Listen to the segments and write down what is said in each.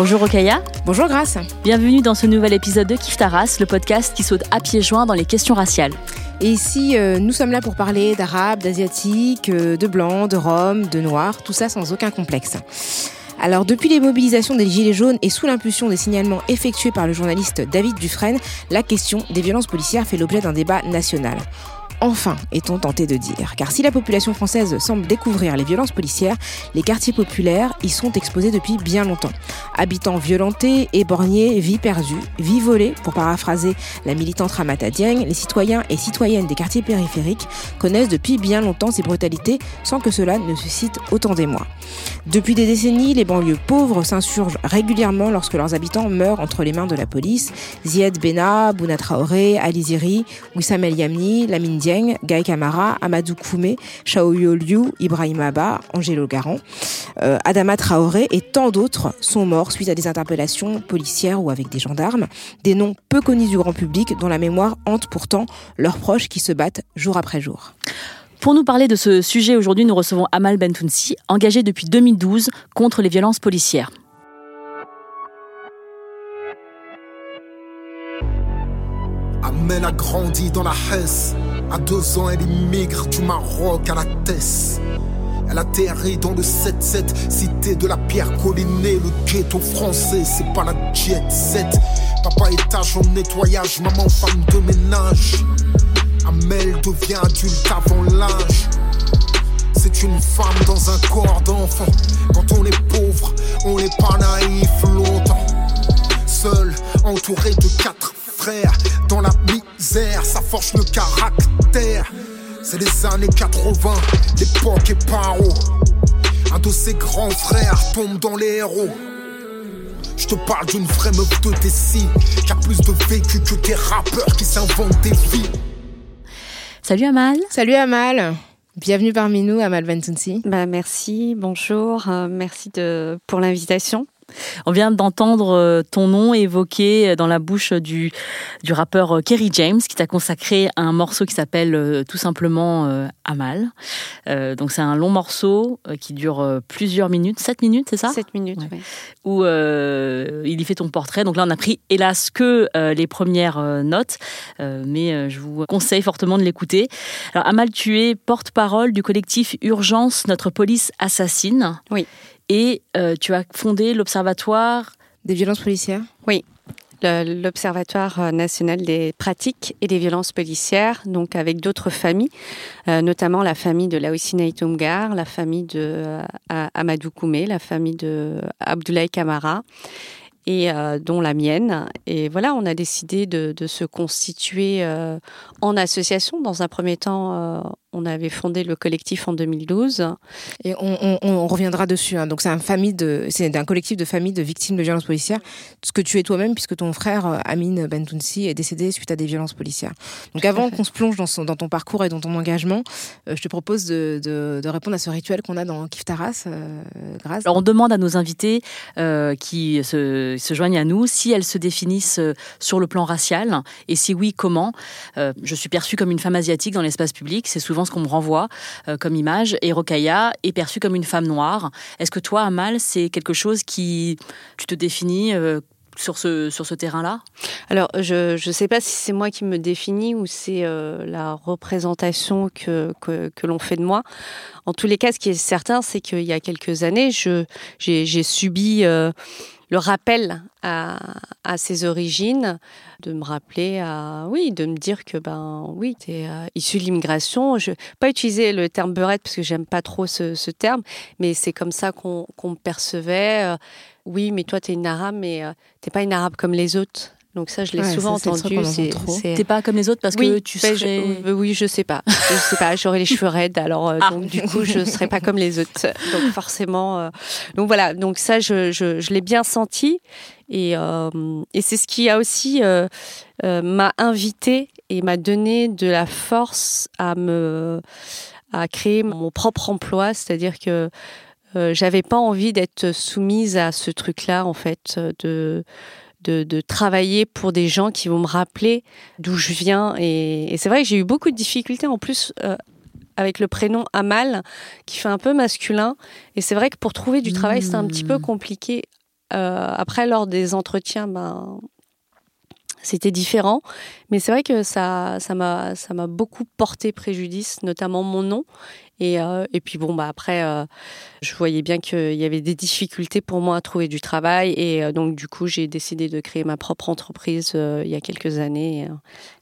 Bonjour Okaya. Bonjour Grace. Bienvenue dans ce nouvel épisode de Kif Taras, le podcast qui saute à pieds joints dans les questions raciales. Et ici, euh, nous sommes là pour parler d'arabes, d'asiatiques, euh, de blancs, de roms, de noirs, tout ça sans aucun complexe. Alors depuis les mobilisations des Gilets jaunes et sous l'impulsion des signalements effectués par le journaliste David Dufresne, la question des violences policières fait l'objet d'un débat national enfin, est-on tenté de dire. Car si la population française semble découvrir les violences policières, les quartiers populaires y sont exposés depuis bien longtemps. Habitants violentés, éborgnés, vie perdue, vie volée, pour paraphraser la militante Ramata Dieng, les citoyens et citoyennes des quartiers périphériques connaissent depuis bien longtemps ces brutalités sans que cela ne suscite autant d'émoi. Depuis des décennies, les banlieues pauvres s'insurgent régulièrement lorsque leurs habitants meurent entre les mains de la police. Zied Bena, Traoré, Ali Ziri, Yamni, Lamine Dieng, Gaï Kamara, Amadou Koumé, Shaoyo Liu, Ibrahim Abba, Angelo Garan, euh, Adama Traoré et tant d'autres sont morts suite à des interpellations policières ou avec des gendarmes. Des noms peu connus du grand public dont la mémoire hante pourtant leurs proches qui se battent jour après jour. Pour nous parler de ce sujet aujourd'hui, nous recevons Amal Bentounsi, engagé depuis 2012 contre les violences policières. Amel a grandi dans la Hesse. À deux ans, elle immigre du Maroc à la Tesse. Elle atterrit dans le 7-7, cité de la pierre collinée, le ghetto français, c'est pas la jet set. Papa étage en nettoyage, maman femme de ménage. Amel devient adulte avant l'âge. C'est une femme dans un corps d'enfant. Quand on est pauvre, on n'est pas naïf longtemps. Seul, entouré de quatre frères, dans la misère, ça forge le caractère. C'est les années 80, l'époque est paro. Un de ses grands frères tombe dans les héros. Je te parle d'une vraie meuf de Tessie qui a plus de vécu que des rappeurs qui s'inventent des vies. Salut Amal. Salut Amal. Bienvenue parmi nous, Amal Bentounsi. Bah, merci, bonjour, euh, merci de, pour l'invitation. On vient d'entendre euh, ton nom évoqué dans la bouche du, du rappeur euh, Kerry James, qui t'a consacré un morceau qui s'appelle euh, tout simplement Amal. donc c'est un long morceau qui dure plusieurs minutes, 7 minutes, c'est ça? 7 minutes, oui. Où il y fait ton portrait. Donc là, on a pris, hélas, que les premières notes, mais je vous conseille fortement de l'écouter. Alors Amal, tu es porte-parole du collectif Urgence, notre police assassine. Oui. Et euh, tu as fondé l'Observatoire des violences policières? Oui, l'Observatoire national des pratiques et des violences policières, donc avec d'autres familles, euh, notamment la famille de Laoussina Itumgar, la famille de euh, Amadou Koumé, la famille de Abdoulaye Kamara et dont la mienne. Et voilà, on a décidé de se constituer en association. Dans un premier temps, on avait fondé le collectif en 2012. Et on, reviendra dessus. Hein. Donc c'est un famille de, c'est un collectif de familles de victimes de violences policières. Ce que tu es toi-même, puisque ton frère euh, Amin Bentounsi est décédé suite à des violences policières. Donc avant qu'on se plonge dans, dans, ton parcours et dans ton engagement, euh, je te propose de, répondre à ce rituel qu'on a dans Kif Taras, euh, grâce. Alors on demande à nos invités qui se, se, joignent à nous si elles se définissent sur le plan racial et si oui comment. je suis perçue comme une femme asiatique dans l'espace public. C'est souvent qu'on me renvoie euh, comme image. Et Rokaya est perçue comme une femme noire. Est-ce que toi, Amal, c'est quelque chose qui tu te définis euh, sur ce, sur ce terrain-là? Alors, je ne sais pas si c'est moi qui me définis ou c'est euh, la représentation que, que l'on fait de moi. En tous les cas, ce qui est certain, c'est qu'il y a quelques années, j'ai subi le rappel à, ses origines, de me rappeler à, oui, de me dire que, ben, oui, tu es euh, issu de l'immigration. Je pas utiliser le terme beurette parce que j'aime pas trop ce, terme, mais c'est comme ça qu'on me percevait. Euh, oui, mais toi, tu es une arabe, mais tu t'es pas une arabe comme les autres. Donc ça, je l'ai souvent entendu. T'es pas comme les autres parce que tu ben, serais... Je, oui, je sais pas. Je sais pas. J'aurais les cheveux raides, alors euh, ah. donc du coup, je serais pas comme les autres. Donc forcément, euh, donc voilà. Donc ça, je, je, je l'ai bien senti et, euh, et c'est ce qui a aussi m'a invité et m'a donné de la force à me à créer mon propre emploi, c'est-à-dire que j'avais pas envie d'être soumise à ce truc-là en fait de de, travailler pour des gens qui vont me rappeler d'où je viens. Et, c'est vrai que j'ai eu beaucoup de difficultés en plus euh, avec le prénom Amal, qui fait un peu masculin. Et c'est vrai que pour trouver du travail, c'est un petit peu hmm. compliqué. Euh, après, lors des entretiens, ben, c'était différent. Mais c'est vrai que ça, ça m'a, ça m'a beaucoup porté préjudice, notamment mon nom. Et, euh, et puis bon, bah après, euh, je voyais bien qu'il y avait des difficultés pour moi à trouver du travail. Et euh, donc, du coup, j'ai décidé de créer ma propre entreprise il y a quelques années.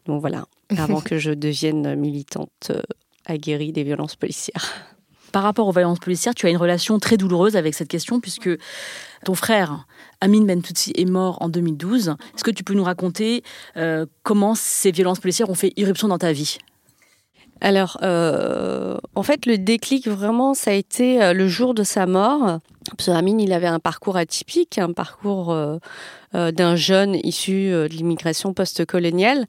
donc voilà, avant que je devienne militante aguerrie des violences policières. Par rapport aux violences policières, tu as une relation très douloureuse avec cette question puisque ton frère Amin Bentoutsi est mort en 2012. Est-ce que tu peux nous raconter comment ces violences policières ont fait irruption dans ta vie? Alors, euh, en fait, le déclic vraiment, ça a été euh, le jour de sa mort. Parce il avait un parcours atypique, un parcours euh, d'un jeune issu de l'immigration post-coloniale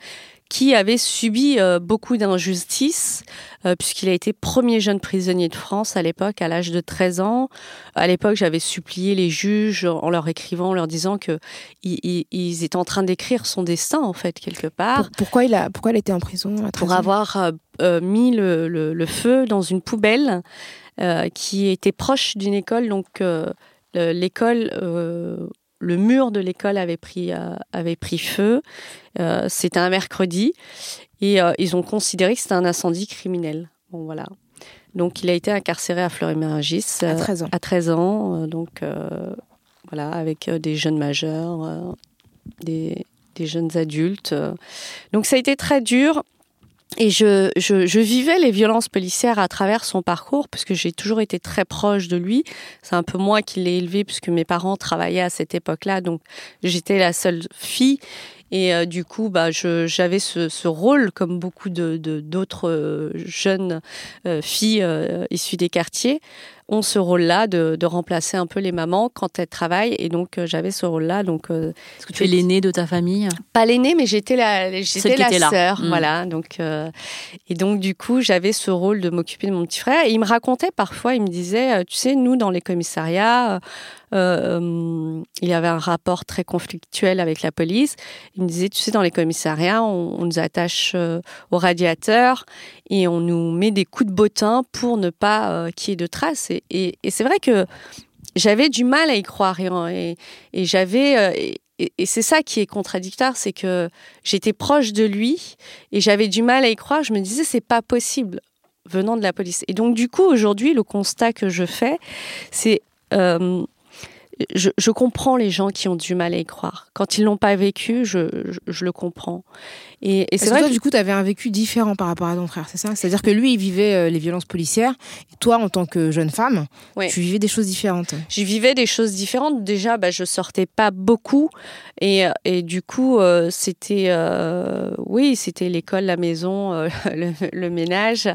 qui avait subi euh, beaucoup d'injustices, euh, puisqu'il a été premier jeune prisonnier de France à l'époque, à l'âge de 13 ans. À l'époque, j'avais supplié les juges en leur écrivant, en leur disant que ils, étaient en train d'écrire son destin, en fait, quelque part. pourquoi, il a, pourquoi il était en prison à 13 Pour avoir euh, mis le, le, feu dans une poubelle qui était proche d'une école, donc l'école le mur de l'école avait pris, euh, avait pris feu. Euh, c'était un mercredi et euh, ils ont considéré que c'était un incendie criminel. Bon, voilà. Donc, il a été incarcéré à Fleury-Mérogis à 13 ans. À 13 ans donc, voilà, avec des jeunes majeurs, des, des, jeunes adultes. Donc, ça a été très dur. Et je, je, je, vivais les violences policières à travers son parcours, puisque j'ai toujours été très proche de lui. C'est un peu moi qui l'ai élevé, puisque mes parents travaillaient à cette époque-là, donc j'étais la seule fille. Et euh, du coup, bah, j'avais ce, ce, rôle, comme beaucoup de d'autres euh, jeunes euh, filles issues des quartiers, ont ce rôle-là de, de, remplacer un peu les mamans quand elles travaillent. Et donc, euh, j'avais ce rôle-là. Donc, euh, Est-ce que tu es l'aînée de ta famille? Pas l'aînée, mais j'étais la, j'étais la sœur. Hmm. Voilà. Donc, euh, et donc, du coup, j'avais ce rôle de m'occuper de mon petit frère. Et il me racontait parfois, il me disait, tu sais, nous, dans les commissariats, il y avait un rapport très conflictuel avec la police. Il me disait, tu sais, dans les commissariats, on, on nous attache au radiateur et on nous met des coups de bottin pour ne pas euh, qu'il y ait de traces. Et, c'est vrai que j'avais du mal à y croire et, j'avais euh, et, c'est ça qui est contradictoire, c'est que j'étais proche de lui et j'avais du mal à y croire. Je me disais c'est pas possible venant de la police. Et donc du coup aujourd'hui le constat que je fais, c'est euh, je, comprends les gens qui ont du mal à y croire. Quand ils l'ont pas vécu, je, le comprends. Et, c'est vrai que du coup, tu avais un vécu différent par rapport à ton frère, c'est ça? C'est-à-dire que lui, il vivait euh, les violences policières, et toi, en tant que jeune femme, tu vivais des choses différentes. Je vivais des choses différentes. Déjà, bah, je sortais pas beaucoup, et, et du coup, euh, c'était, euh, oui, c'était l'école, la maison, le, le, ménage,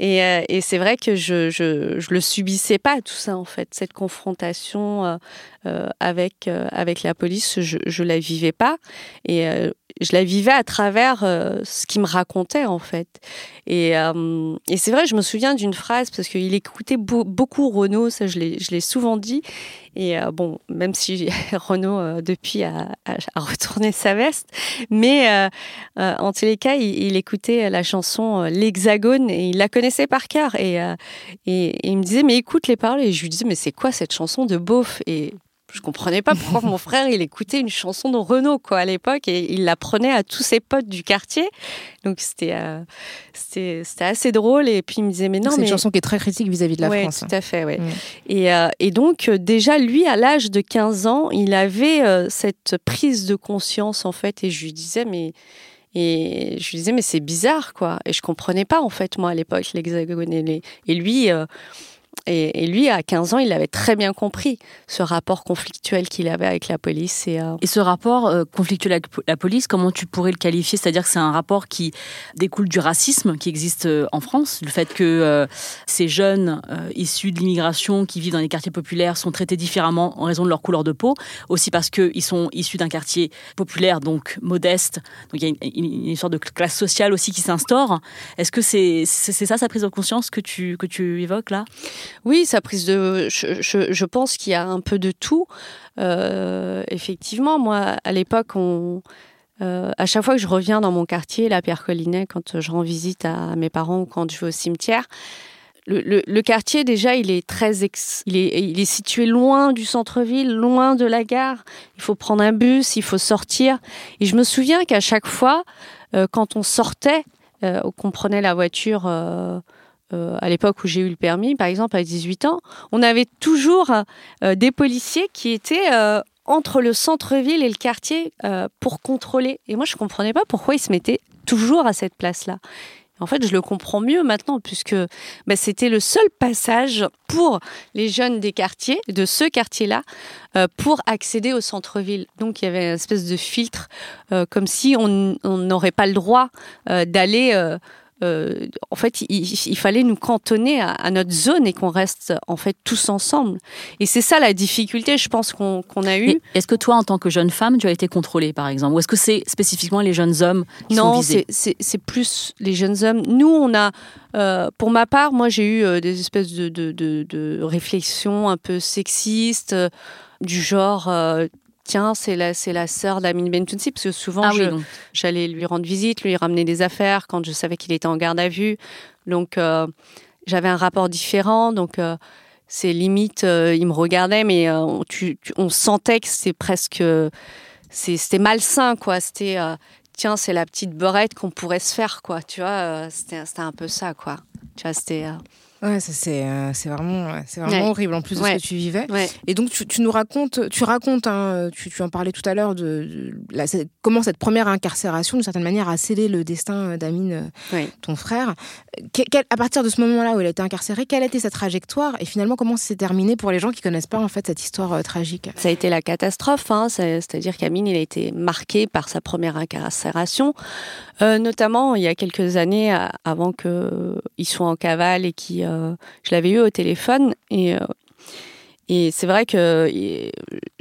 et, et c'est vrai que je, je, je le subissais pas tout ça en fait, cette confrontation euh, avec euh, avec la police, je, je la vivais pas. Et euh, je la vivais à travers ce qu'il me racontait en fait. Et, et c'est vrai, je me souviens d'une phrase parce qu'il écoutait beaucoup Renaud, ça je l'ai souvent dit. Et bon, même si Renaud depuis a, retourné sa veste, mais en tous les cas, il, écoutait la chanson L'Hexagone et il la connaissait par cœur. Et, et, et, il me disait mais écoute les paroles et je lui disais mais c'est quoi cette chanson de beauf? Et Je comprenais pas pourquoi mon frère il écoutait une chanson de Renaud quoi à l'époque et il la prenait à tous ses potes du quartier. Donc c'était euh, c'était c'était assez drôle et puis il me disait mais non C'est mais une chanson qui est très critique vis-à-vis de la Ouais, France. tout à fait, ouais. Mm. Et, euh, et donc, euh, déjà, lui, à l'âge de 15 ans, il avait euh, cette prise de conscience, en fait, et je lui disais, mais. Et je lui disais, mais c'est bizarre, quoi. Et je comprenais pas, en fait, moi, à l'époque, l'hexagone. Et, lui, et, lui, à 15 ans, il avait très bien compris ce rapport conflictuel qu'il avait avec la police. Et, euh, ce rapport euh, conflictuel avec la police, comment tu pourrais le qualifier? C'est-à-dire que c'est un rapport qui découle du racisme qui existe euh, en France, le fait que ces jeunes issus de l'immigration qui vivent dans les quartiers populaires sont traités différemment en raison de leur couleur de peau, aussi parce qu'ils sont issus d'un quartier populaire, donc modeste, donc il y a une, une, sorte de classe sociale aussi qui s'instaure. Est-ce que c'est ça sa prise de conscience que tu, que tu évoques là? Oui, sa prise de. Je, pense qu'il y a un peu de tout. Euh, effectivement, moi, à l'époque, euh, à chaque fois que je reviens dans mon quartier, la Pierre Collinet, quand je rends visite à mes parents ou quand je vais au cimetière, le, quartier déjà, il est très, ex- il est, il est situé loin du centre-ville, loin de la gare. Il faut prendre un bus, il faut sortir. Et je me souviens qu'à chaque fois, euh, quand on sortait, euh, qu'on prenait la voiture. Euh, à l'époque où j'ai eu le permis, par exemple à 18 ans, on avait toujours euh, des policiers qui étaient euh, entre le centre-ville et le quartier pour contrôler. Et moi, je comprenais pas pourquoi ils se mettaient toujours à cette place-là. En fait, je le comprends mieux maintenant, puisque bah, c'était le seul passage pour les jeunes des quartiers, de ce quartier-là, pour accéder au centre-ville. Donc, il y avait une espèce de filtre, comme si on n'aurait pas le droit d'aller euh, en fait, il, il fallait nous cantonner à, à notre zone et qu'on reste en fait tous ensemble. Et c'est ça la difficulté, je pense qu'on a eu. Et Est-ce que toi, en tant que jeune femme, tu as été contrôlée, par exemple? Ou est-ce que c'est spécifiquement les jeunes hommes qui sont Non, visés? c'est- c'est plus les jeunes hommes. Nous, on a, euh, pour ma part, moi, j'ai eu euh, des espèces de, de, de, de réflexions un peu sexistes, du genre. euh, Tiens, c'est la, c'est la sœur d'Amine Bentounsi, parce que souvent, Ah je, oui, donc. J'allais lui rendre visite, lui ramener des affaires quand je savais qu'il était en garde à vue. Donc, euh, j'avais un rapport différent. Donc, euh, c'est limite, euh, il me regardait, mais on, tu- tu- on sentait que c'était presque. c'est- C'était malsain, quoi. C'était. Tiens, c'est la petite beurette qu'on pourrait se faire, quoi. Tu vois, c'était c'était un peu ça, quoi. Tu vois, c'était. Euh, Ouais, ça, c'est euh, c'est vraiment, c'est vraiment Ouais. horrible en plus de Ouais. ce que tu vivais. ouais. Et donc tu, tu nous racontes, tu racontes, hein, tu, tu en parlais tout à l'heure de, de la- c'est- comment cette première incarcération, d'une certaine manière, a scellé le destin euh, d'Amine, euh, ton frère. Que- quel- à partir de ce moment-là où il a été incarcéré, quelle a été sa trajectoire et finalement comment ça s'est terminé pour les gens qui connaissent pas en fait cette histoire euh, tragique? Ça a été la catastrophe, hein. C'est- c'est-à-dire qu'Amine, il a été marqué par sa première incarcération, Euh, notamment il y a quelques années avant qu'il soit en cavale et qui, euh, je l'avais eu au téléphone et euh, c'est vrai que et,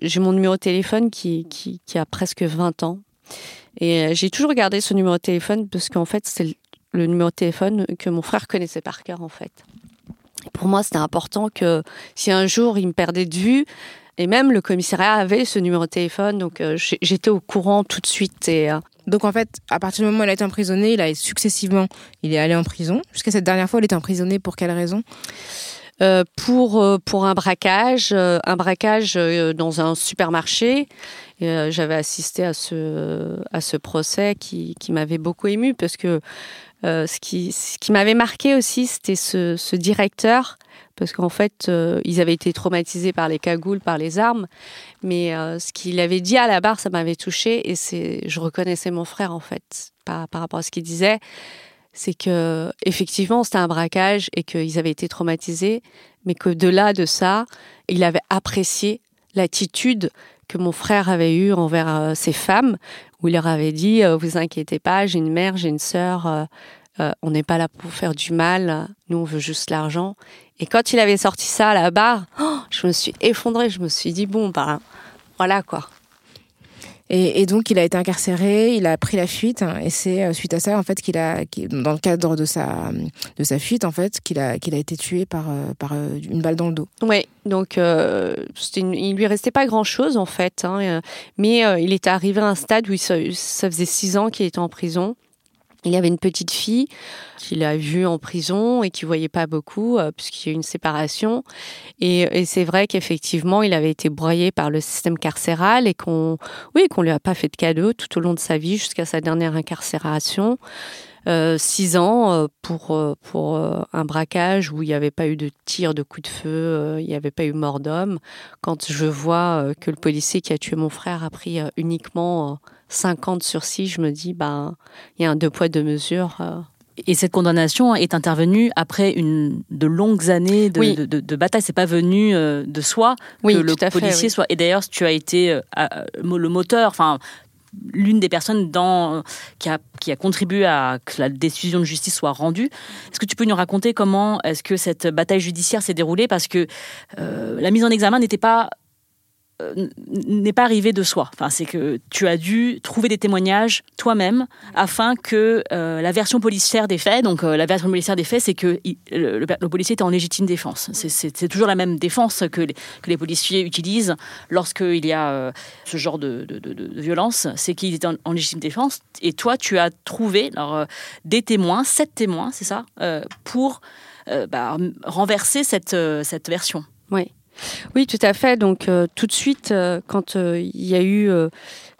j'ai mon numéro de téléphone qui, a presque 20 ans et euh, j'ai toujours gardé ce numéro de téléphone parce qu'en fait c'est le, numéro de téléphone que mon frère connaissait par cœur en fait. Pour moi, c'était important que si un jour il me perdait de vue, et même le commissariat avait ce numéro de téléphone, donc euh, j'étais au courant tout de suite. Euh, Donc en fait, à partir du moment où il a été emprisonné, il a successivement, il est allé en prison. Jusqu'à cette dernière fois, il était emprisonné pour quelle raison? Euh, pour, euh, pour un braquage, euh, un braquage dans un supermarché. J'avais assisté à ce, à ce procès qui, qui m'avait beaucoup ému parce que ce qui, ce qui m'avait marqué aussi, c'était ce, directeur. Parce qu'en fait, euh, ils avaient été traumatisés par les cagoules, par les armes. Mais euh, ce qu'il avait dit à la barre, ça m'avait touché. Et c'est, je reconnaissais mon frère, en fait, par, par rapport à ce qu'il disait. C'est que, effectivement, c'était un braquage et qu'ils avaient été traumatisés. Mais que de là, de ça, il avait apprécié l'attitude que mon frère avait eue envers euh, ces femmes, où il leur avait dit euh, Vous inquiétez pas, j'ai une mère, j'ai une sœur, euh, euh, on n'est pas là pour faire du mal, nous on veut juste l'argent. Et quand il avait sorti ça à la barre, oh, je me suis effondrée, je me suis dit Bon, bah voilà quoi. Et, donc, il a été incarcéré, il a pris la fuite, hein, et c'est euh, suite à ça, en fait, qu'il a, dans le cadre de sa, de sa fuite, en fait, qu'il a, qu'il a été tué par, euh, par euh, une balle dans le dos. Oui, donc une- il lui restait pas grand chose en fait, hein, mais il était arrivé à un stade où ça faisait six ans qu'il était en prison. Il y avait une petite fille qu'il a vue en prison et qui voyait pas beaucoup euh, puisqu'il y a eu une séparation. Et, c'est vrai qu'effectivement, il avait été broyé par le système carcéral et qu'on, oui, qu'on lui a pas fait de cadeau tout au long de sa vie jusqu'à sa dernière incarcération. Euh, six ans euh, pour pour un braquage où il n'y avait pas eu de tir, de coup de feu, il n'y avait pas eu mort d'homme. Quand je vois que le policier qui a tué mon frère a pris uniquement 50 sur 6, je me dis, ben, il y a un deux poids, deux mesures. Euh. Et cette condamnation est intervenue après une, de longues années de, de, de, bataille. C'est pas venu euh, de soi oui, que le policier soit. Et d'ailleurs, tu as été euh, le moteur, enfin l'une des personnes dans, qui, a, qui a contribué à que la décision de justice soit rendue. Est-ce que tu peux nous raconter comment est-ce que cette bataille judiciaire s'est déroulée? Parce que la mise en examen n'était pas n'est pas arrivé de soi. Enfin, c'est que tu as dû trouver des témoignages toi-même afin que euh, la version policière des faits, donc euh, la version policière des faits, c'est que le, policier était en légitime défense. C'est toujours la même défense que les, que les policiers utilisent lorsqu'il y a ce genre de, violence, c'est qu'il est en, légitime défense. Et toi, tu as trouvé alors, des témoins, sept témoins, c'est ça, pour bah, renverser cette, cette version. Oui. Oui, tout à fait. Donc euh, tout de suite, euh, quand euh, il y a eu,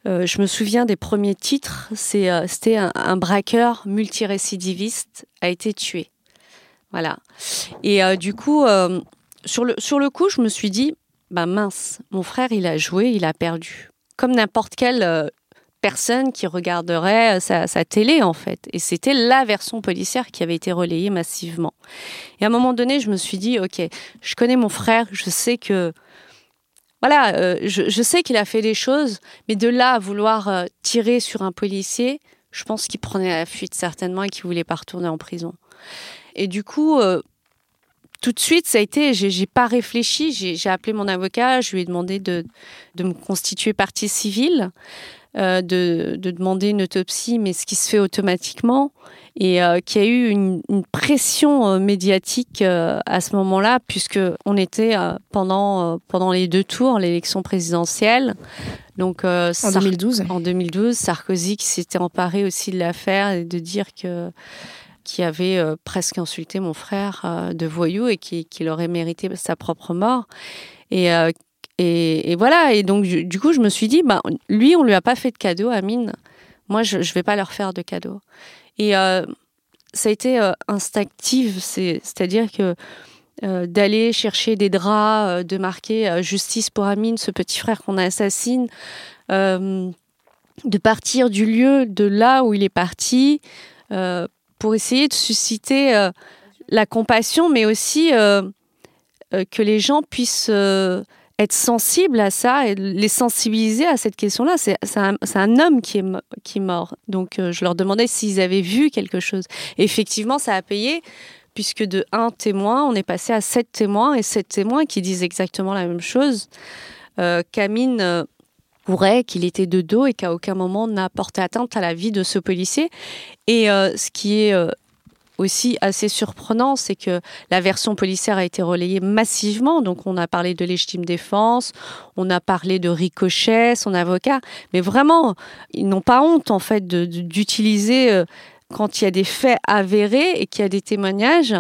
je me souviens des premiers titres, c'était un, braqueur multirécidiviste a été tué. Voilà. Et du coup, sur le sur le coup, je me suis dit, bah mince, mon frère, il a joué, il a perdu. Comme n'importe quel personne qui regarderait sa, télé en fait. Et c'était la version policière qui avait été relayée massivement. Et à un moment donné, je me suis dit, ok, je connais mon frère, je sais que voilà, euh, je, sais qu'il a fait des choses, mais de là à vouloir euh, tirer sur un policier, je pense qu'il prenait la fuite certainement et qu'il voulait pas retourner en prison. Et du coup, euh, tout de suite, ça a été, j'ai pas réfléchi, j'ai appelé mon avocat, je lui ai demandé de, de me constituer partie civile. Euh, de, demander une autopsie, mais ce qui se fait automatiquement, et euh, qui a eu une, pression euh, médiatique à ce moment-là, puisque on était pendant pendant les deux tours, l'élection présidentielle. Donc en 2012. En 2012, Sarkozy qui s'était emparé aussi de l'affaire et de dire que qui avait presque insulté mon frère de voyou et qui, qui aurait mérité sa propre mort. Et et, voilà, et donc du coup, je me suis dit, bah, lui, on lui a pas fait de cadeau, Amine. Moi, je ne vais pas leur faire de cadeau. Et euh, ça a été euh, instinctif, c'est-à-dire que euh, d'aller chercher des draps, de marquer justice pour Amine, ce petit frère qu'on assassine, de partir du lieu, de là où il est parti, pour essayer de susciter la compassion, mais aussi que les gens puissent être sensible à ça et les sensibiliser à cette question-là. C'est un, homme qui est, qui mort. Donc, euh, je leur demandais s'ils avaient vu quelque chose. effectivement, ça a payé, puisque de un témoin, on est passé à sept témoins, et sept témoins qui disent exactement la même chose. Euh, Camille euh, courait, qu'il était de dos et qu'à aucun moment n'a porté atteinte à la vie de ce policier. Et ce qui est aussi assez surprenant, c'est que la version policière a été relayée massivement. Donc, on a parlé de légitime défense, on a parlé de Ricochet, son avocat. Mais vraiment, ils n'ont pas honte, en fait, d'utiliser, euh, quand il y a des faits avérés et qu'il y a des témoignages,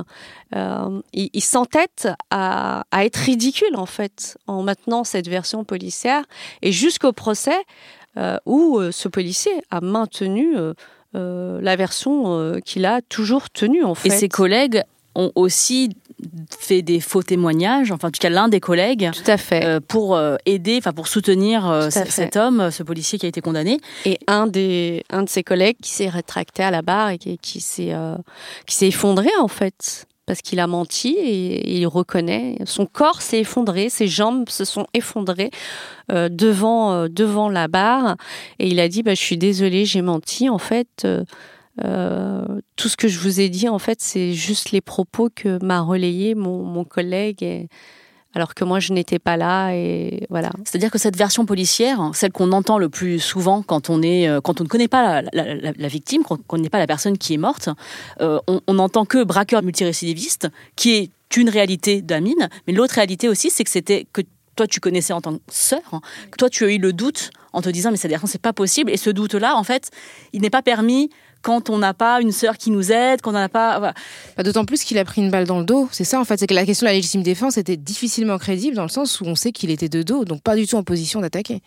euh, ils s'entêtent à, être ridicules, en fait, en maintenant cette version policière. Et jusqu'au procès, euh, où ce policier a maintenu la version euh, qu'il a toujours tenue en fait. Et ses collègues ont aussi fait des faux témoignages, enfin en tout cas l'un des collègues, tout à fait, euh, pour aider, enfin pour soutenir cet homme, ce policier qui a été condamné. Et un des un de ses collègues qui s'est rétracté à la barre et qui, qui s'est qui s'est effondré en fait parce qu'il a menti et il reconnaît. Son corps s'est effondré, ses jambes se sont effondrées euh, devant euh, devant la barre et il a dit bah, je suis désolé, j'ai menti. En fait, euh, tout ce que je vous ai dit, en fait, c'est juste les propos que m'a relayé mon, collègue. Alors que moi je n'étais pas là et voilà. C'est-à-dire que cette version policière, celle qu'on entend le plus souvent quand on est, euh, quand on ne connaît pas la, victime, quand on ne connaît pas la personne qui est morte, euh, on n'entend que braqueur multirécidiviste, qui est une réalité d'Amine, mais l'autre réalité aussi, c'est que c'était que toi tu connaissais en tant que sœur, que toi tu as eu le doute en te disant mais cette c'est pas possible et ce doute là en fait il n'est pas permis quand on n'a pas une sœur qui nous aide, quand on n'a pas. Bah, d'autant plus qu'il a pris une balle dans le dos. C'est ça, en fait. C'est que la question de la légitime défense était difficilement crédible dans le sens où on sait qu'il était de dos, donc pas du tout en position d'attaquer.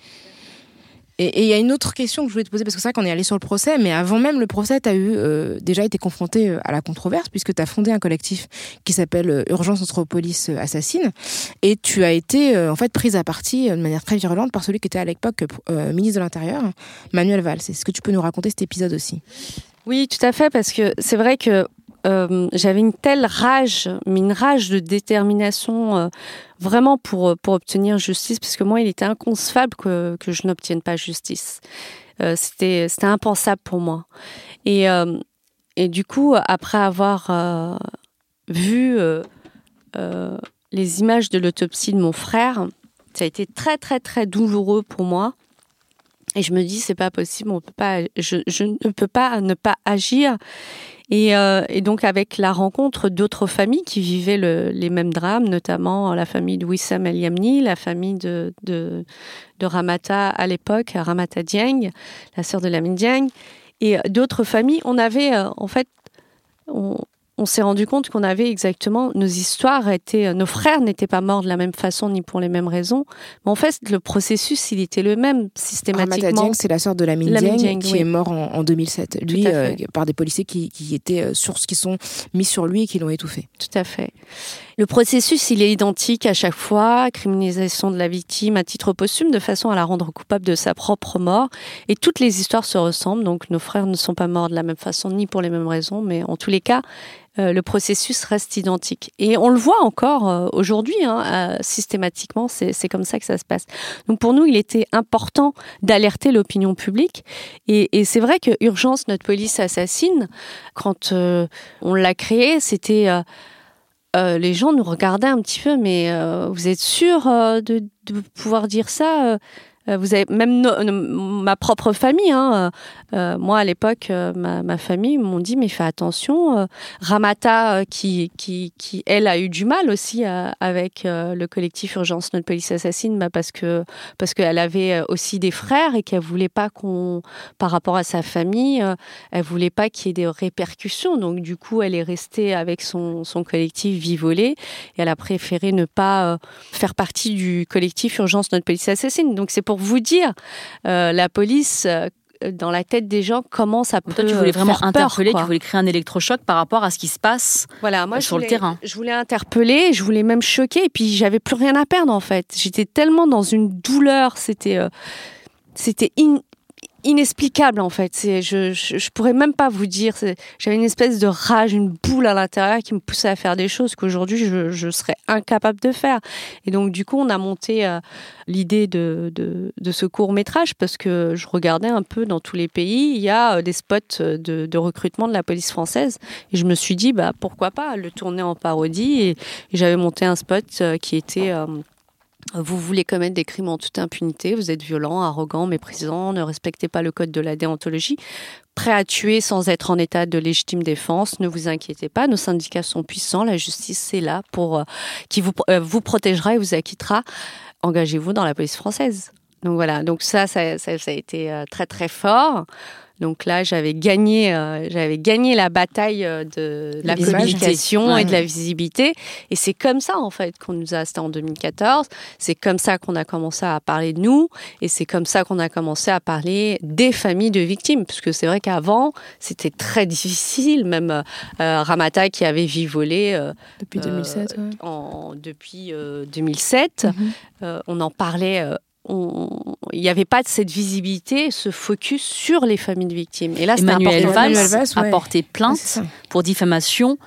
Et il y a une autre question que je voulais te poser, parce que c'est vrai qu'on est allé sur le procès, mais avant même le procès, tu as eu, euh, déjà été confronté euh, à la controverse, puisque tu as fondé un collectif qui s'appelle euh, Urgence Anthropolis Assassine, et tu as été en fait prise à partie de manière très virulente par celui qui était à l'époque ministre de l'Intérieur, Manuel Valls. Est-ce que tu peux nous raconter cet épisode aussi? Oui, tout à fait, parce que c'est vrai que euh, j'avais une telle rage, mais une rage de détermination euh, vraiment pour, pour obtenir justice, parce que moi, il était inconcevable que, que je n'obtienne pas justice. Euh, c'était, c'était impensable pour moi. Et, et du coup, après avoir vu les images de l'autopsie de mon frère, ça a été très, très, très douloureux pour moi. Et je me dis, c'est pas possible, on peut pas, je, je ne peux pas ne pas agir. Et, euh, et, donc avec la rencontre d'autres familles qui vivaient le, les mêmes drames, notamment la famille de Wissam El Yamni, la famille de, de, Ramata à l'époque, Ramata Dieng, la sœur de Lamine Dieng, et d'autres familles, on avait euh, en fait, on, on s'est rendu compte qu'on avait exactement nos histoires étaient nos frères n'étaient pas morts de la même façon ni pour les mêmes raisons. Mais en fait le processus il était le même systématiquement. c'est la sœur de la Dieng qui est mort en, 2007 lui euh, par des policiers qui, qui étaient euh, sur qui sont mis sur lui et qui l'ont étouffé. Tout à fait le processus, il est identique à chaque fois, criminalisation de la victime à titre posthume, de façon à la rendre coupable de sa propre mort. Et toutes les histoires se ressemblent, donc nos frères ne sont pas morts de la même façon, ni pour les mêmes raisons, mais en tous les cas, euh, le processus reste identique. Et on le voit encore euh, aujourd'hui, hein, euh, systématiquement, c'est comme ça que ça se passe. Donc pour nous, il était important d'alerter l'opinion publique. Et, et c'est vrai que Urgence, notre police assassine, quand on l'a créé, c'était euh, les gens nous regardaient un petit peu, mais euh, vous êtes sûr euh, de, pouvoir dire ça vous avez même ma propre famille. Hein, euh, euh, moi, à l'époque, ma, ma, famille m'ont dit mais fais attention. Ramata, qui, qui, qui, elle a eu du mal aussi avec le collectif Urgence Notre Police Assassine, bah, parce que parce qu'elle avait aussi des frères et qu'elle voulait pas qu'on, par rapport à sa famille, elle voulait pas qu'il y ait des répercussions. Donc du coup, elle est restée avec son, son collectif Vivolé et elle a préféré ne pas faire partie du collectif Urgence Notre Police Assassine. Donc c'est pour vous dire, euh, la police euh, dans la tête des gens comment ça peut Toi, tu voulais vraiment interpeller, tu voulais créer un électrochoc par rapport à ce qui se passe voilà, moi, sur le terrain. Je voulais interpeller, je voulais même choquer, et puis j'avais plus rien à perdre en fait. J'étais tellement dans une douleur, c'était euh, c'était inexplicable en fait. Je, je, pourrais même pas vous dire. J'avais une espèce de rage, une boule à l'intérieur qui me poussait à faire des choses qu'aujourd'hui je, je, serais incapable de faire. Et donc du coup, on a monté euh, l'idée de, de, de, ce court métrage parce que je regardais un peu dans tous les pays, il y a euh, des spots de, de recrutement de la police française et je me suis dit bah pourquoi pas le tourner en parodie et, j'avais monté un spot euh, qui était vous voulez commettre des crimes en toute impunité, vous êtes violent, arrogant, méprisant, ne respectez pas le code de la déontologie, prêt à tuer sans être en état de légitime défense, ne vous inquiétez pas, nos syndicats sont puissants, la justice c'est là pour euh, qui vous euh, vous protégera et vous acquittera. Engagez-vous dans la police française. Donc voilà, donc ça, ça, ça, ça a été euh, très très fort. Donc là, j'avais gagné, euh, j'avais gagné la bataille euh, de la communication et de la visibilité. Et c'est comme ça, en fait, qu'on nous a, c'était en 2014, c'est comme ça qu'on a commencé à parler de nous, et c'est comme ça qu'on a commencé à parler des familles de victimes, parce que c'est vrai qu'avant, c'était très difficile, même euh, Ramata qui avait vivolé euh, depuis 2007, ouais. en, depuis 2007, mm-hmm. on en parlait il n'y avait pas de cette visibilité, ce focus sur les familles de victimes. Et là, Emmanuel Valls a porté plainte pour diffamation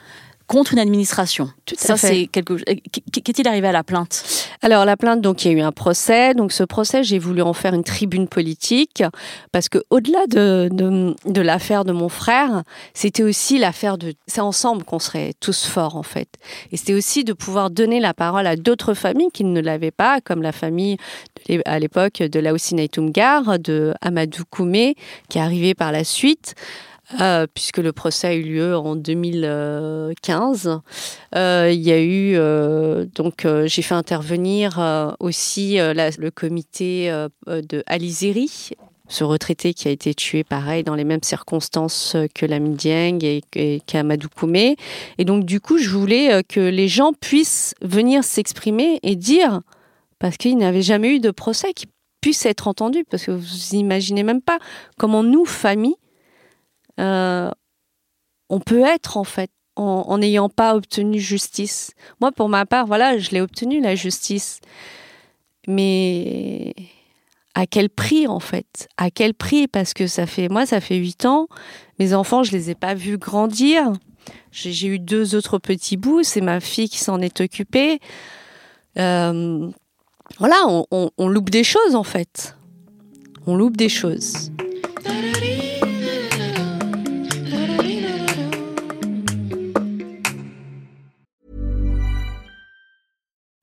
contre une administration. Tout ça, c'est quelque. Qu'est-il arrivé à la plainte? Alors la plainte, donc il y a eu un procès. Donc ce procès, j'ai voulu en faire une tribune politique parce que au-delà de, de, de l'affaire de mon frère, c'était aussi l'affaire de. C'est ensemble qu'on serait tous forts en fait. Et c'était aussi de pouvoir donner la parole à d'autres familles qui ne l'avaient pas, comme la famille à l'époque de Laoussina Toumgar, de Amadou Koumé, qui est arrivé par la suite. Euh, puisque le procès a eu lieu en 2015. Euh, il y a eu euh, donc euh, j'ai fait intervenir aussi le comité de Alizeri ce retraité qui a été tué pareil dans les mêmes circonstances que la Dieng et, et qu'Amadou Koumé. Et donc du coup, je voulais que les gens puissent venir s'exprimer et dire, parce qu'il n'avait jamais eu de procès qui puisse être entendu, parce que vous imaginez même pas comment nous, famille, euh, on peut être en fait en n'ayant pas obtenu justice. Moi, pour ma part, voilà, je l'ai obtenu la justice, mais à quel prix en fait? À quel prix? Parce que ça fait, moi, ça fait huit ans. Mes enfants, je les ai pas vus grandir. J'ai eu deux autres petits bouts. C'est ma fille qui s'en est occupée. Euh, voilà, on, loupe des choses en fait. On loupe des choses.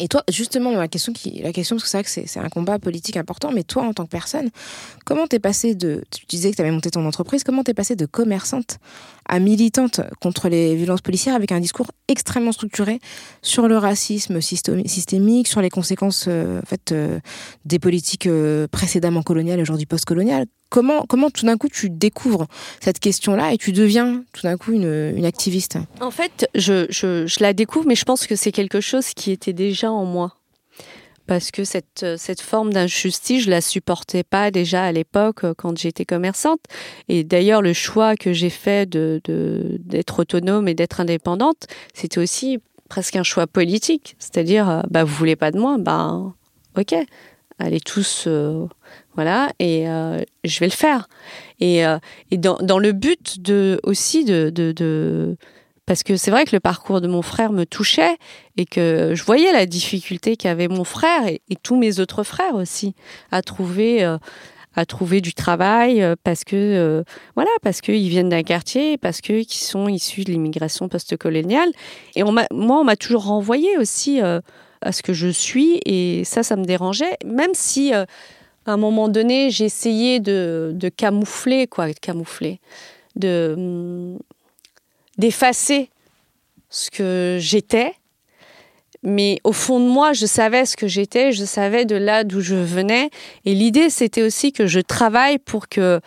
Et toi, justement, la question, la question parce que c'est vrai que c'est un combat politique important, mais toi, en tant que personne, comment t'es passé de... Tu disais que tu avais monté ton entreprise, comment t'es passé de commerçante à militante contre les violences policières avec un discours extrêmement structuré sur le racisme systémique, sur les conséquences euh, en fait, euh, des politiques euh, précédemment coloniales et aujourd'hui post-coloniales? Comment, comment tout d'un coup tu découvres cette question-là et tu deviens tout d'un coup une, activiste En fait, je, la découvre, mais je pense que c'est quelque chose qui était déjà en moi parce que cette, cette forme d'injustice, je la supportais pas déjà à l'époque euh, quand j'étais commerçante. Et d'ailleurs, le choix que j'ai fait d'être autonome et d'être indépendante, c'était aussi presque un choix politique. C'est-à-dire, euh, bah, vous voulez pas de moi, bah, ok, allez tous, euh, voilà, et je vais le faire. Et, et dans, le but de, aussi de, parce que c'est vrai que le parcours de mon frère me touchait et que je voyais la difficulté qu'avait mon frère et, tous mes autres frères aussi à trouver euh, à trouver du travail euh, parce que euh, voilà parce qu'ils viennent d'un quartier parce que qui sont issus de l'immigration post-coloniale et moi on m'a toujours renvoyé aussi à ce que je suis et ça ça me dérangeait même si à un moment donné j'ai essayé de, camoufler quoi de camoufler de hum, d'effacer ce que j'étais. Mais au fond de moi, je savais ce que j'étais, je savais de là d'où je venais. Et l'idée, c'était aussi que je travaille pour que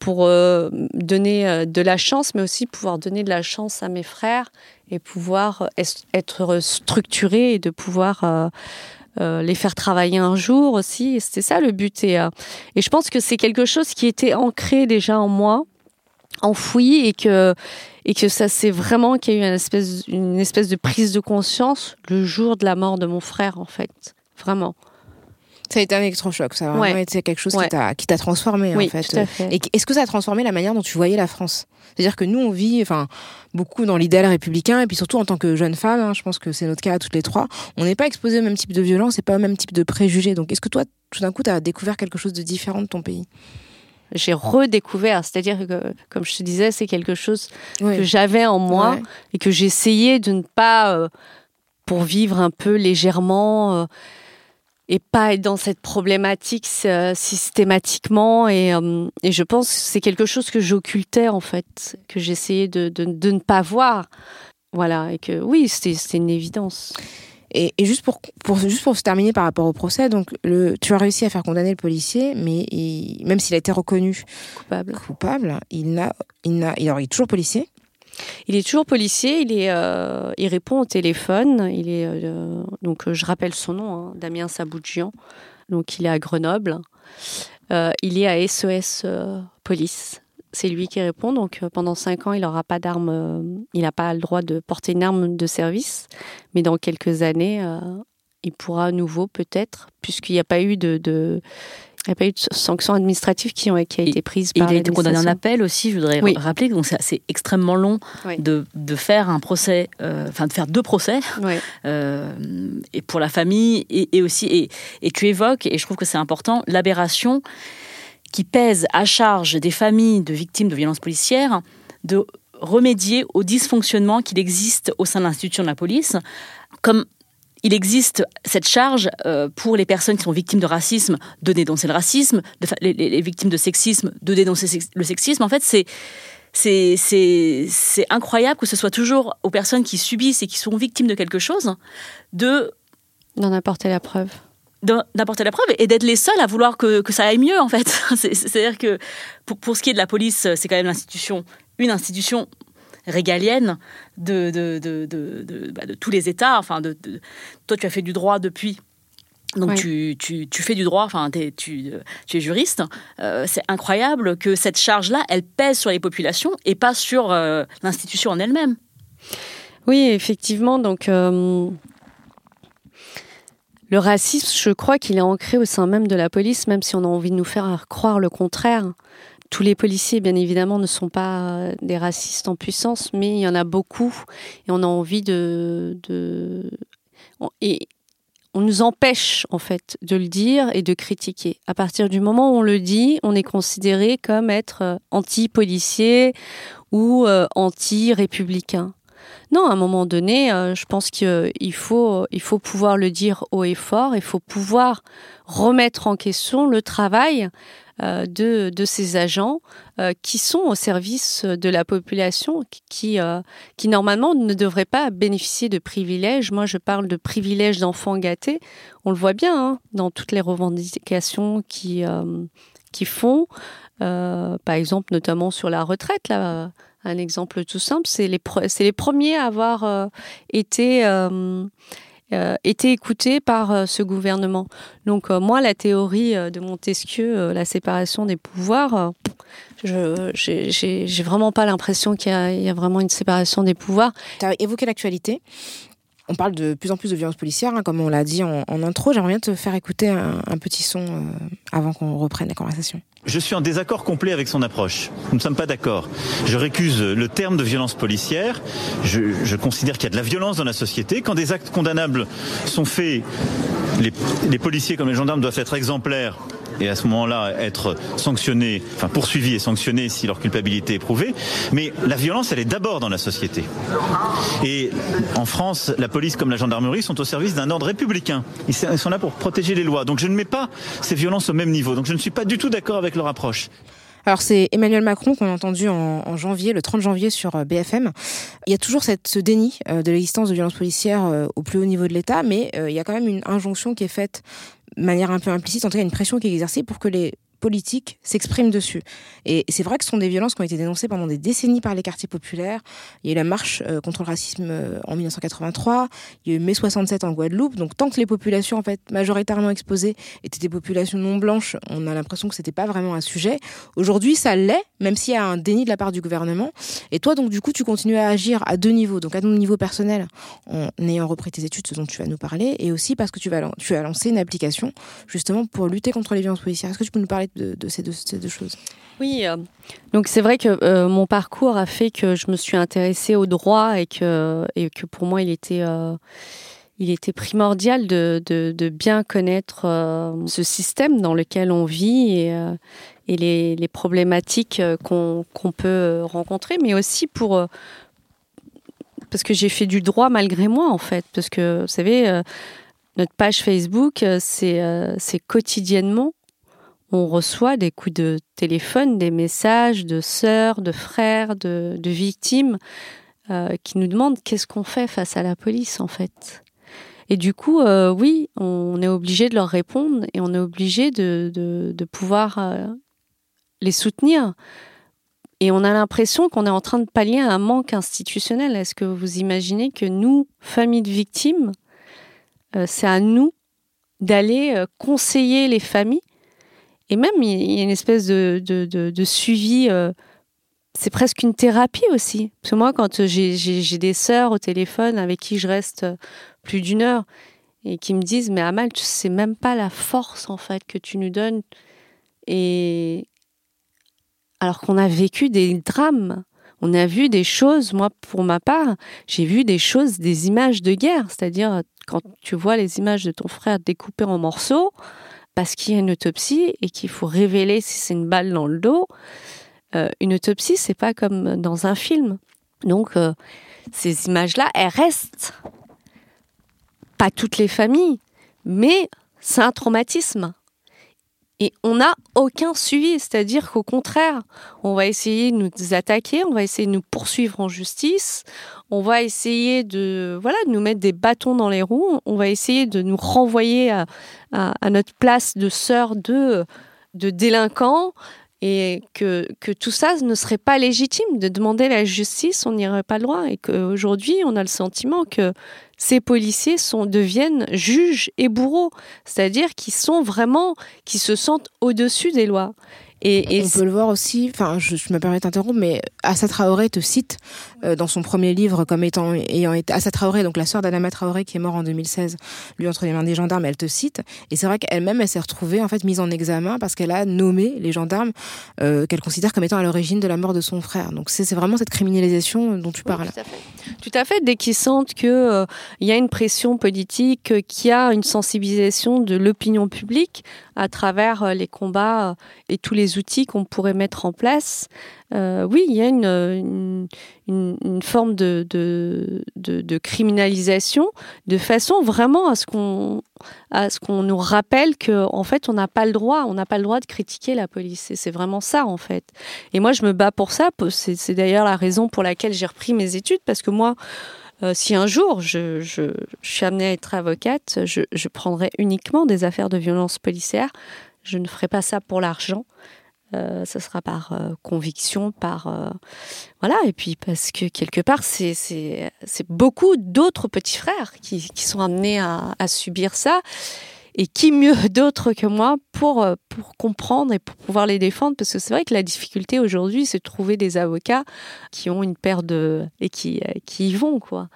pour euh, donner euh, de la chance, mais aussi pouvoir donner de la chance à mes frères et pouvoir être structuré et de pouvoir euh, les faire travailler un jour aussi. C'était ça le but. Et, et je pense que c'est quelque chose qui était ancré déjà en moi, enfoui, et que et que ça c'est vraiment qu'il y a eu une espèce, une espèce de prise de conscience le jour de la mort de mon frère en fait, vraiment. Ça a été un électrochoc, ça a vraiment été quelque chose qui t'a transformé oui, en fait. Tout à fait. Et est-ce que ça a transformé la manière dont tu voyais la France? C'est-à-dire que nous on vit, enfin beaucoup dans l'idéal républicain et puis surtout en tant que jeune femme, hein, je pense que c'est notre cas à toutes les trois, on n'est pas exposé au même type de violence et pas au même type de préjugés. Donc est-ce que toi tout d'un coup tu as découvert quelque chose de différent de ton pays? J'ai redécouvert. C'est-à-dire que, comme je te disais, c'est quelque chose que j'avais en moi et que j'essayais de ne pas, euh, pour vivre un peu légèrement euh, et pas être dans cette problématique euh, systématiquement. Et, et, je pense que c'est quelque chose que j'occultais en fait, que j'essayais de, de, de, ne pas voir. Voilà, et que oui, c'était une évidence. Et, et, juste pour, pour juste pour se terminer par rapport au procès, donc le, tu as réussi à faire condamner le policier, mais il, même s'il a été reconnu coupable, coupable, il n'a, il n'a, il est toujours policier. Il est toujours policier. Il est, euh, il répond au téléphone. Il est euh, donc euh, je rappelle son nom, hein, Damien Saboudjian. Donc il est à Grenoble. Il est à euh, Police c'est lui qui répond. Donc pendant cinq ans, il n'aura pas d'arme, il n'a pas le droit de porter une arme de service. Mais dans quelques années, il pourra à nouveau peut-être, puisqu'il n'y a pas eu de, Il n'y a pas eu de sanctions administratives qui ont qui a été prise par Il a été condamné en appel aussi, je voudrais rappeler. Donc c'est extrêmement long de, de, faire un procès, euh, enfin de faire deux procès, euh, et pour la famille, et, et aussi, et, et, tu évoques, et je trouve que c'est important, l'aberration qui pèse à charge des familles de victimes de violences policières de remédier au dysfonctionnement qu'il existe au sein de l'institution de la police, comme il existe cette charge euh, pour les personnes qui sont victimes de racisme de dénoncer le racisme, les, victimes de sexisme de dénoncer le sexisme. En fait, c'est c'est incroyable que ce soit toujours aux personnes qui subissent et qui sont victimes de quelque chose de d'en apporter la preuve d'apporter la preuve et d'être les seuls à vouloir que, ça aille mieux en fait. C'est-à-dire que pour, pour, ce qui est de la police, c'est quand même l'institution, une institution régalienne de, de, de, de, bah, tous les États. Enfin, toi, tu as fait du droit depuis. Donc tu, tu, tu, fais du droit, enfin tu, tu, es juriste. Euh, c'est incroyable que cette charge-là, elle pèse sur les populations et pas sur euh, l'institution en elle-même. Oui, effectivement. Donc euh, le racisme, je crois qu'il est ancré au sein même de la police, même si on a envie de nous faire croire le contraire. Tous les policiers, bien évidemment, ne sont pas euh, des racistes en puissance, mais il y en a beaucoup et on a envie de, et on nous empêche en fait de le dire et de critiquer. À partir du moment où on le dit, on est considéré comme être euh, anti-policier ou euh, anti-républicain. Non, à un moment donné, je pense qu'il faut, il faut pouvoir le dire haut et fort, il faut pouvoir remettre en question le travail de, de, ces agents euh, qui sont au service de la population, qui, qui normalement ne devraient pas bénéficier de privilèges. Moi, je parle de privilèges d'enfants gâtés. On le voit bien hein, dans toutes les revendications qui, qui font, par exemple, notamment sur la retraite. Là, un exemple tout simple, c'est les, les premiers à avoir euh, été, euh, euh, été écoutés par ce gouvernement. Donc moi, la théorie de Montesquieu, la séparation des pouvoirs, je j'ai vraiment pas l'impression qu'il y, y, a vraiment une séparation des pouvoirs. Tu as évoqué l'actualité. On parle de plus en plus de violences policières, hein, comme on l'a dit en, intro. J'aimerais bien te faire écouter un, petit son euh, avant qu'on reprenne la conversation. Je suis en désaccord complet avec son approche. Nous ne sommes pas d'accord. Je récuse le terme de violence policière. Je, considère qu'il y a de la violence dans la société. Quand des actes condamnables sont faits, les policiers comme les gendarmes doivent être exemplaires et à ce moment-là être sanctionnés, enfin poursuivis et sanctionnés si leur culpabilité est prouvée. Mais la violence, elle est d'abord dans la société. Et en France, la police comme la gendarmerie sont au service d'un ordre républicain. Ils sont là pour protéger les lois. Donc je ne mets pas ces violences au même niveau. Donc je ne suis pas du tout d'accord avec leur approche. Alors c'est Emmanuel Macron qu'on a entendu en, janvier, le 30 janvier sur euh, BFM. Il y a toujours cette, ce déni euh, de l'existence de violences policières euh, au plus haut niveau de l'État, mais il y a quand même une injonction qui est faite manière un peu implicite, en tout cas une pression qui est exercée pour que les politique s'exprime dessus. Et c'est vrai que ce sont des violences qui ont été dénoncées pendant des décennies par les quartiers populaires. Il y a eu la marche euh, contre le racisme euh, en 1983, il y a eu mai 67 en Guadeloupe. Donc tant que les populations en fait majoritairement exposées étaient des populations non blanches, on a l'impression que c'était pas vraiment un sujet. Aujourd'hui, ça l'est, même s'il y a un déni de la part du gouvernement. Et toi, donc du coup, tu continues à agir à deux niveaux. Donc à ton niveau personnel, en ayant repris tes études, ce dont tu vas nous parler, et aussi parce que tu vas tu as lancé une application justement pour lutter contre les violences policières. Est-ce que tu peux nous parler de, ces, deux, choses. Oui, euh, donc c'est vrai que euh, mon parcours a fait que je me suis intéressée au droit et que, et que pour moi il était, euh, il était primordial de, de, bien connaître ce système dans lequel on vit et, les, les, problématiques qu'on peut rencontrer, mais aussi pour parce que j'ai fait du droit malgré moi en fait, parce que vous savez notre page Facebook, c'est quotidiennement on reçoit des coups de téléphone, des messages de sœurs, de frères, de, victimes euh, qui nous demandent qu'est-ce qu'on fait face à la police en fait. Et du coup, euh, oui, on est obligé de leur répondre et on est obligé de, pouvoir euh, les soutenir. Et on a l'impression qu'on est en train de pallier un manque institutionnel. Est-ce que vous imaginez que nous, famille de victimes, c'est à nous d'aller conseiller les familles et même, il y a une espèce de, de, de, suivi. Euh, c'est presque une thérapie aussi. Parce que moi, quand j'ai des sœurs au téléphone avec qui je reste plus d'une heure et qui me disent Mais Amal, tu sais même pas la force en fait que tu nous donnes. Et alors qu'on a vécu des drames, on a vu des choses, moi pour ma part, j'ai vu des choses, des images de guerre, c'est-à-dire quand tu vois les images de ton frère découpées en morceaux, parce qu'il y a une autopsie et qu'il faut révéler si c'est une balle dans le dos. Euh, une autopsie, c'est pas comme dans un film. Donc, euh, ces images-là, elles restent. Pas toutes les familles, mais c'est un traumatisme. Et on n'a aucun suivi, c'est-à-dire qu'au contraire, on va essayer de nous attaquer, on va essayer de nous poursuivre en justice, on va essayer de voilà nous mettre des bâtons dans les roues, on va essayer de nous renvoyer à, à, notre place de sœur de, de délinquants, et que, tout ça ne serait pas légitime de demander la justice, on n'irait pas loin et qu'aujourd'hui on a le sentiment que ces policiers sont, deviennent juges et bourreaux, c'est-à-dire qu'ils sont vraiment, qui se sentent au-dessus des lois. Et, on peut le voir aussi, enfin, je, me permets d'interrompre, mais Assa Traoré te cite euh, dans son premier livre comme étant ayant été Assa Traoré, donc la sœur d'Adama Traoré qui est mort en 2016, lui entre les mains des gendarmes, elle te cite. Et c'est vrai qu'elle-même, elle, s'est retrouvée en fait mise en examen parce qu'elle a nommé les gendarmes euh, qu'elle considère comme étant à l'origine de la mort de son frère. Donc c'est vraiment cette criminalisation dont tu parles. tout, à fait. tout à fait. Dès qu'ils sentent que euh, y a une pression politique, qu'il y a une sensibilisation de l'opinion publique à travers les combats et tous les outils qu'on pourrait mettre en place, euh, oui, il y a une, forme de, criminalisation de façon vraiment à ce qu'on à nous rappelle que en fait on n'a pas le droit, on n'a pas le droit de critiquer la police. C'est vraiment ça en fait. Et moi je me bats pour ça. C'est d'ailleurs la raison pour laquelle j'ai repris mes études parce que moi. Euh, si un jour je, suis amenée à être avocate, je, prendrai uniquement des affaires de violence policière. Je ne ferai pas ça pour l'argent. Euh, ça sera par euh, conviction, par euh, voilà, et puis parce que quelque part c'est beaucoup d'autres petits frères qui, sont amenés à, subir ça, et qui mieux d'autres que moi pour pour comprendre et pour pouvoir les défendre, parce que c'est vrai que la difficulté aujourd'hui c'est de trouver des avocats qui ont une paire de et qui qui y vont quoi,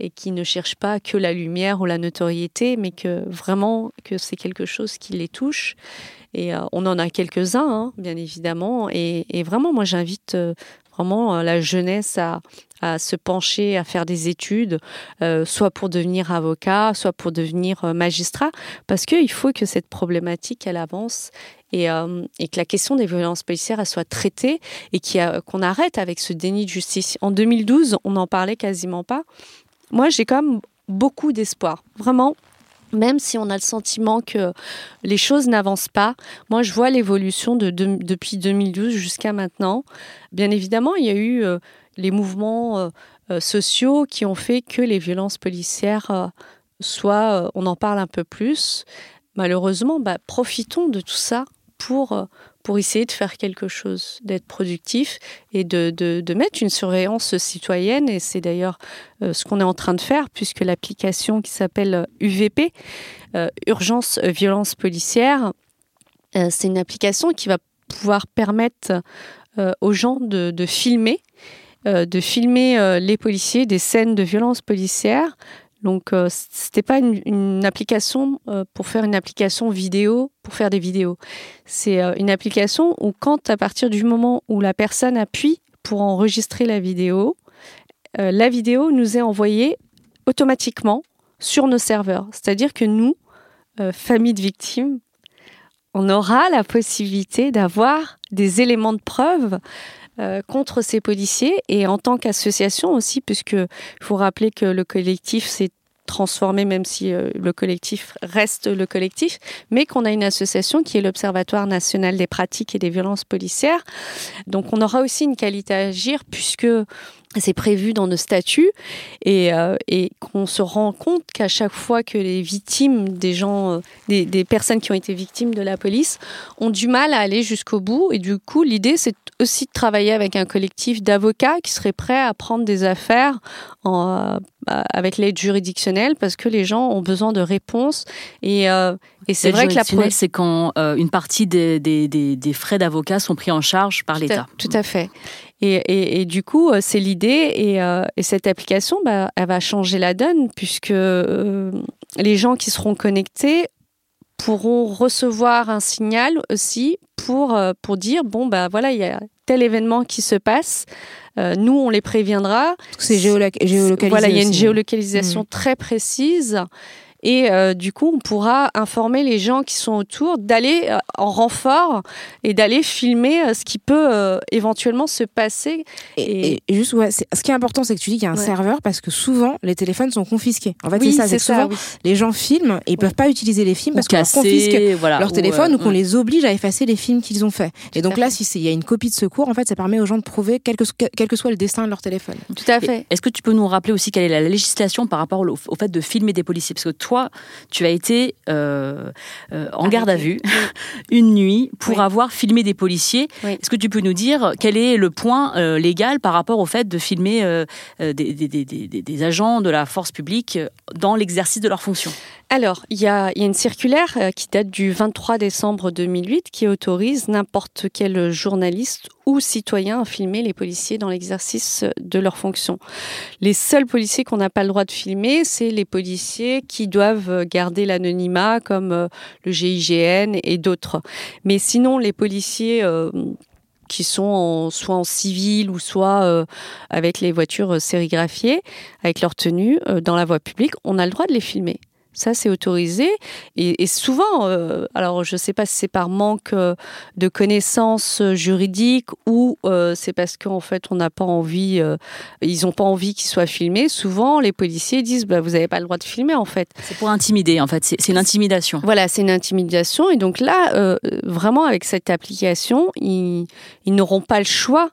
et qui ne cherchent pas que la lumière ou la notoriété, mais que vraiment que c'est quelque chose qui les touche. Et euh, on en a quelques-uns, hein, bien évidemment. Et, vraiment, moi, j'invite euh, vraiment euh, la jeunesse à, se pencher, à faire des études, soit pour devenir avocat, soit pour devenir magistrat, parce qu'il faut que cette problématique, elle avance et, que la question des violences policières, elle soit traitée et qu'on arrête avec ce déni de justice. En 2012, on n'en parlait quasiment pas. Moi, j'ai quand même beaucoup d'espoir. Vraiment, même si on a le sentiment que les choses n'avancent pas, moi je vois l'évolution de, depuis 2012 jusqu'à maintenant. Bien évidemment, il y a eu euh, les mouvements euh, euh, sociaux qui ont fait que les violences policières soient, on en parle un peu plus. Malheureusement, bah, profitons de tout ça pour pour essayer de faire quelque chose, d'être productif et de, mettre une surveillance citoyenne. Et c'est d'ailleurs euh, ce qu'on est en train de faire, puisque l'application qui s'appelle UVP, euh, Urgence Violence Policière, euh, c'est une application qui va pouvoir permettre aux gens de, de filmer de filmer les policiers des scènes de violence policière donc, euh, c'était pas une, application euh, pour faire une application vidéo pour faire des vidéos. C'est euh, une application où, quand à partir du moment où la personne appuie pour enregistrer la vidéo, la vidéo nous est envoyée automatiquement sur nos serveurs. C'est-à-dire que nous, famille de victimes, on aura la possibilité d'avoir des éléments de preuve contre ces policiers et en tant qu'association aussi, puisque il faut rappeler que le collectif s'est transformé, même si euh, le collectif reste le collectif, mais qu'on a une association qui est l'Observatoire national des pratiques et des violences policières. Donc on aura aussi une qualité à agir puisque c'est prévu dans nos statuts et, euh, et qu'on se rend compte qu'à chaque fois que les victimes des gens, euh, des, personnes qui ont été victimes de la police ont du mal à aller jusqu'au bout et du coup l'idée c'est aussi de travailler avec un collectif d'avocats qui seraient prêts à prendre des affaires euh, avec l'aide juridictionnelle parce que les gens ont besoin de réponses et, et c'est vrai que la c'est quand une partie des, des, des, des frais d'avocat sont pris en charge par l'État. Tout à fait. Et, et, du coup, euh, c'est l'idée. Et, euh, et, cette application, bah, elle va changer la donne puisque euh, les gens qui seront connectés pourront recevoir un signal aussi pour, euh, pour dire bon, bah voilà, il y a tel événement qui se passe. Euh, nous, on les préviendra. C'est géolocalisé. Voilà, il y a une géolocalisation mmh. très précise. Et euh, du coup, on pourra informer les gens qui sont autour d'aller euh, en renfort et d'aller filmer euh, ce qui peut éventuellement se passer. Et, juste, ouais, ce qui est important, c'est que tu dis qu'il y a un serveur parce que souvent, les téléphones sont confisqués. En fait, c'est ça. C'est souvent, les gens filment et ils peuvent pas utiliser les films parce qu'on confisque leur téléphone ou, qu'on les oblige à effacer les films qu'ils ont faits. Et donc là, si il y a une copie de secours, en fait, ça permet aux gens de prouver quel que, quel que soit le destin de leur téléphone. Tout à fait. Est-ce que tu peux nous rappeler aussi quelle est la législation par rapport au, au fait de filmer des policiers? Parce que toi, tu as été euh, euh, en garde à vue une nuit pour avoir filmé des policiers. Est-ce que tu peux nous dire quel est le point euh, légal par rapport au fait de filmer des, agents de la force publique dans l'exercice de leurs fonctions? Alors, il y, a, une circulaire qui date du 23 décembre 2008 qui autorise n'importe quel journaliste ou citoyen à filmer les policiers dans l'exercice de leurs fonctions. Les seuls policiers qu'on n'a pas le droit de filmer, c'est les policiers qui doivent garder l'anonymat, comme euh, le GIGN et d'autres. Mais sinon, les policiers euh, qui sont soit en civil ou soit euh, avec les voitures sérigraphiées, avec leur tenue dans la voie publique, on a le droit de les filmer. Ça, c'est autorisé. Et, souvent, euh, alors je ne sais pas si c'est par manque euh, de connaissances juridiques ou euh, c'est parce qu'en fait, on n'a pas envie, ils n'ont pas envie qu'ils soient filmés. Souvent, les policiers disent bah, Vous n'avez pas le droit de filmer, en fait. C'est pour intimider, en fait. C'est une intimidation. Voilà, c'est une intimidation. Et donc là, vraiment, avec cette application, ils, ils n'auront pas le choix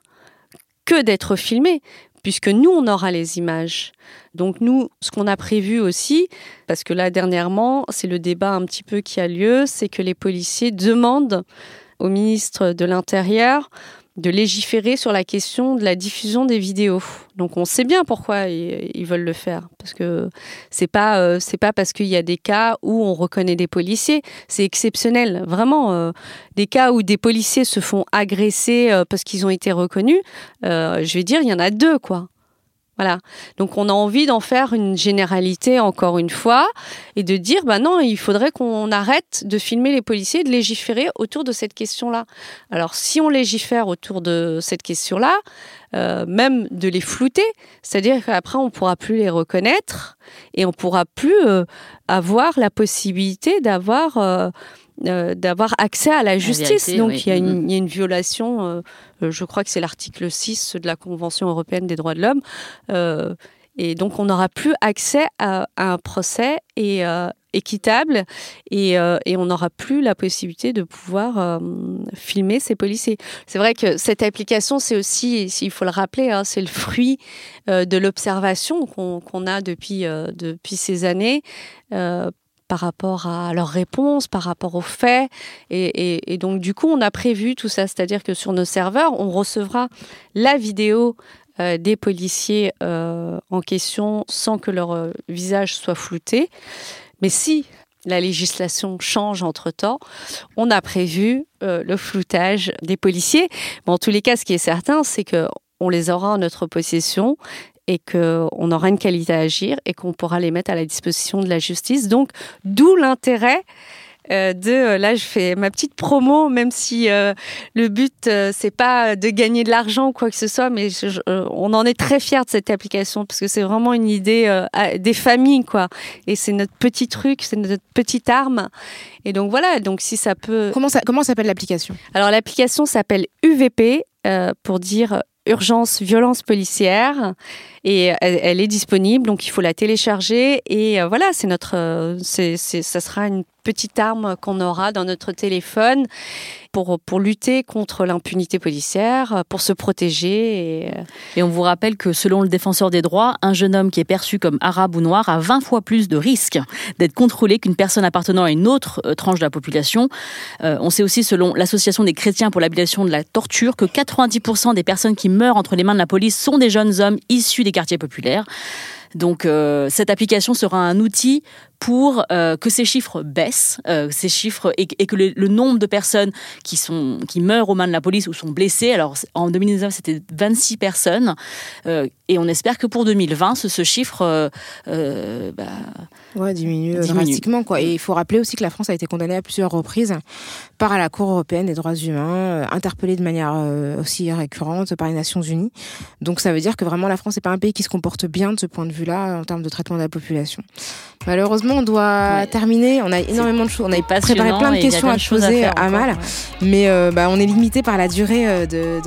que d'être filmés puisque nous, on aura les images. Donc nous, ce qu'on a prévu aussi, parce que là, dernièrement, c'est le débat un petit peu qui a lieu, c'est que les policiers demandent au ministre de l'Intérieur de légiférer sur la question de la diffusion des vidéos. Donc on sait bien pourquoi ils, veulent le faire parce que c'est pas euh, c'est pas parce qu'il y a des cas où on reconnaît des policiers, c'est exceptionnel, vraiment euh, des cas où des policiers se font agresser euh, parce qu'ils ont été reconnus, je vais dire il y en a deux quoi. Voilà. Donc on a envie d'en faire une généralité encore une fois et de dire bah non, il faudrait qu'on arrête de filmer les policiers, de légiférer autour de cette question-là. Alors si on légifère autour de cette question-là, euh, même de les flouter, c'est-à-dire qu'après on pourra plus les reconnaître et on pourra plus euh, avoir la possibilité d'avoir euh, euh, d'avoir accès à la justice. Donc il, y a une, mm-hmm. il, y a une, violation, euh, euh, je crois que c'est l'article 6 de la Convention européenne des droits de l'homme. et donc on n'aura plus accès à, un procès et, équitable et, et on n'aura plus la possibilité de pouvoir filmer ces policiers. C'est vrai que cette application, c'est aussi, il faut le rappeler, hein, c'est le fruit de l'observation qu'on a depuis, depuis ces années par rapport à leurs réponses, par rapport aux faits. Et, donc, du coup, on a prévu tout ça. C'est-à-dire que sur nos serveurs, on recevra la vidéo euh, des policiers euh, en question sans que leur euh, visage soit flouté. Mais si la législation change entre-temps, on a prévu le floutage des policiers. en tous les cas, ce qui est certain, c'est que on les aura en notre possession et qu'on aura une qualité à agir et qu'on pourra les mettre à la disposition de la justice. Donc, d'où l'intérêt euh, de euh, là je fais ma petite promo même si euh, le but c'est pas de gagner de l'argent ou quoi que ce soit mais on en est très fiers de cette application parce que c'est vraiment une idée des familles quoi. Et c'est notre petit truc c'est notre petite arme. Et donc voilà. Donc si ça peut comment ça comment s'appelle l'application? Alors l'application s'appelle UVP pour dire urgence violence policière et elle, est disponible donc il faut la télécharger et euh, voilà c'est notre euh, ça sera une petite arme qu'on aura dans notre téléphone pour, pour lutter contre l'impunité policière, pour se protéger. Et... Euh, et... on vous rappelle que selon le défenseur des droits, un jeune homme qui est perçu comme arabe ou noir a 20 fois plus de risques d'être contrôlé qu'une personne appartenant à une autre tranche de la population. On sait aussi, selon l'Association des chrétiens pour l'habitation de la torture, que 90% des personnes qui meurent entre les mains de la police sont des jeunes hommes issus des quartiers populaires. Donc cette application sera un outil pour que ces chiffres baissent, ces chiffres et, que le, le, nombre de personnes qui sont qui meurent aux mains de la police ou sont blessées. Alors en 2019, c'était 26 personnes, et on espère que pour 2020, ce, ce chiffre bah, ouais, diminue, drastiquement. Quoi. Et il faut rappeler aussi que la France a été condamnée à plusieurs reprises par la Cour européenne des droits humains, interpellée de manière aussi récurrente par les Nations Unies. Donc ça veut dire que vraiment la France n'est pas un pays qui se comporte bien de ce point de vue-là en termes de traitement de la population. Malheureusement, on doit terminer. On a énormément de choses. On a préparé plein de questions à poser à, Mal, mais euh, bah, on est limité par la durée euh, de,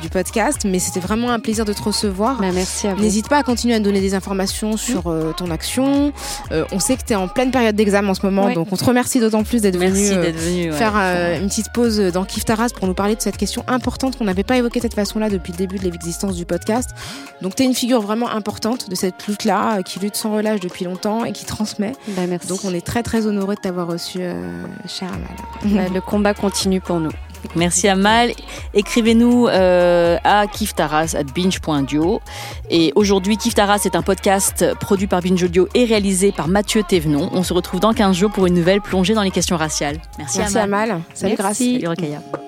du podcast. Mais c'était vraiment un plaisir de te recevoir. Bah, merci à vous. N'hésite pas à continuer à donner des informations sur euh, ton action. on sait que tu es en pleine période d'examen en ce moment, donc on te remercie d'autant plus d'être venu, faire une petite pause dans Kif Taras pour nous parler de cette question importante qu'on n'avait pas évoquée de cette façon-là depuis le début de l'existence du podcast. Donc tu es une figure vraiment importante de cette lutte-là, qui lutte sans relâche depuis longtemps et qui transmet. Bah, merci. Donc on est très très honoré de t'avoir reçu, euh, cher Amal. Bah, le combat continue pour nous. Merci Amal. Écrivez-nous euh, à kiftaras at binge.dio. Et aujourd'hui, Kiftaras est un podcast produit par Binge Audio et réalisé par Mathieu Thévenon. On se retrouve dans 15 jours pour une nouvelle plongée dans les questions raciales. Merci, Merci Amal. Salut Merci. Salut.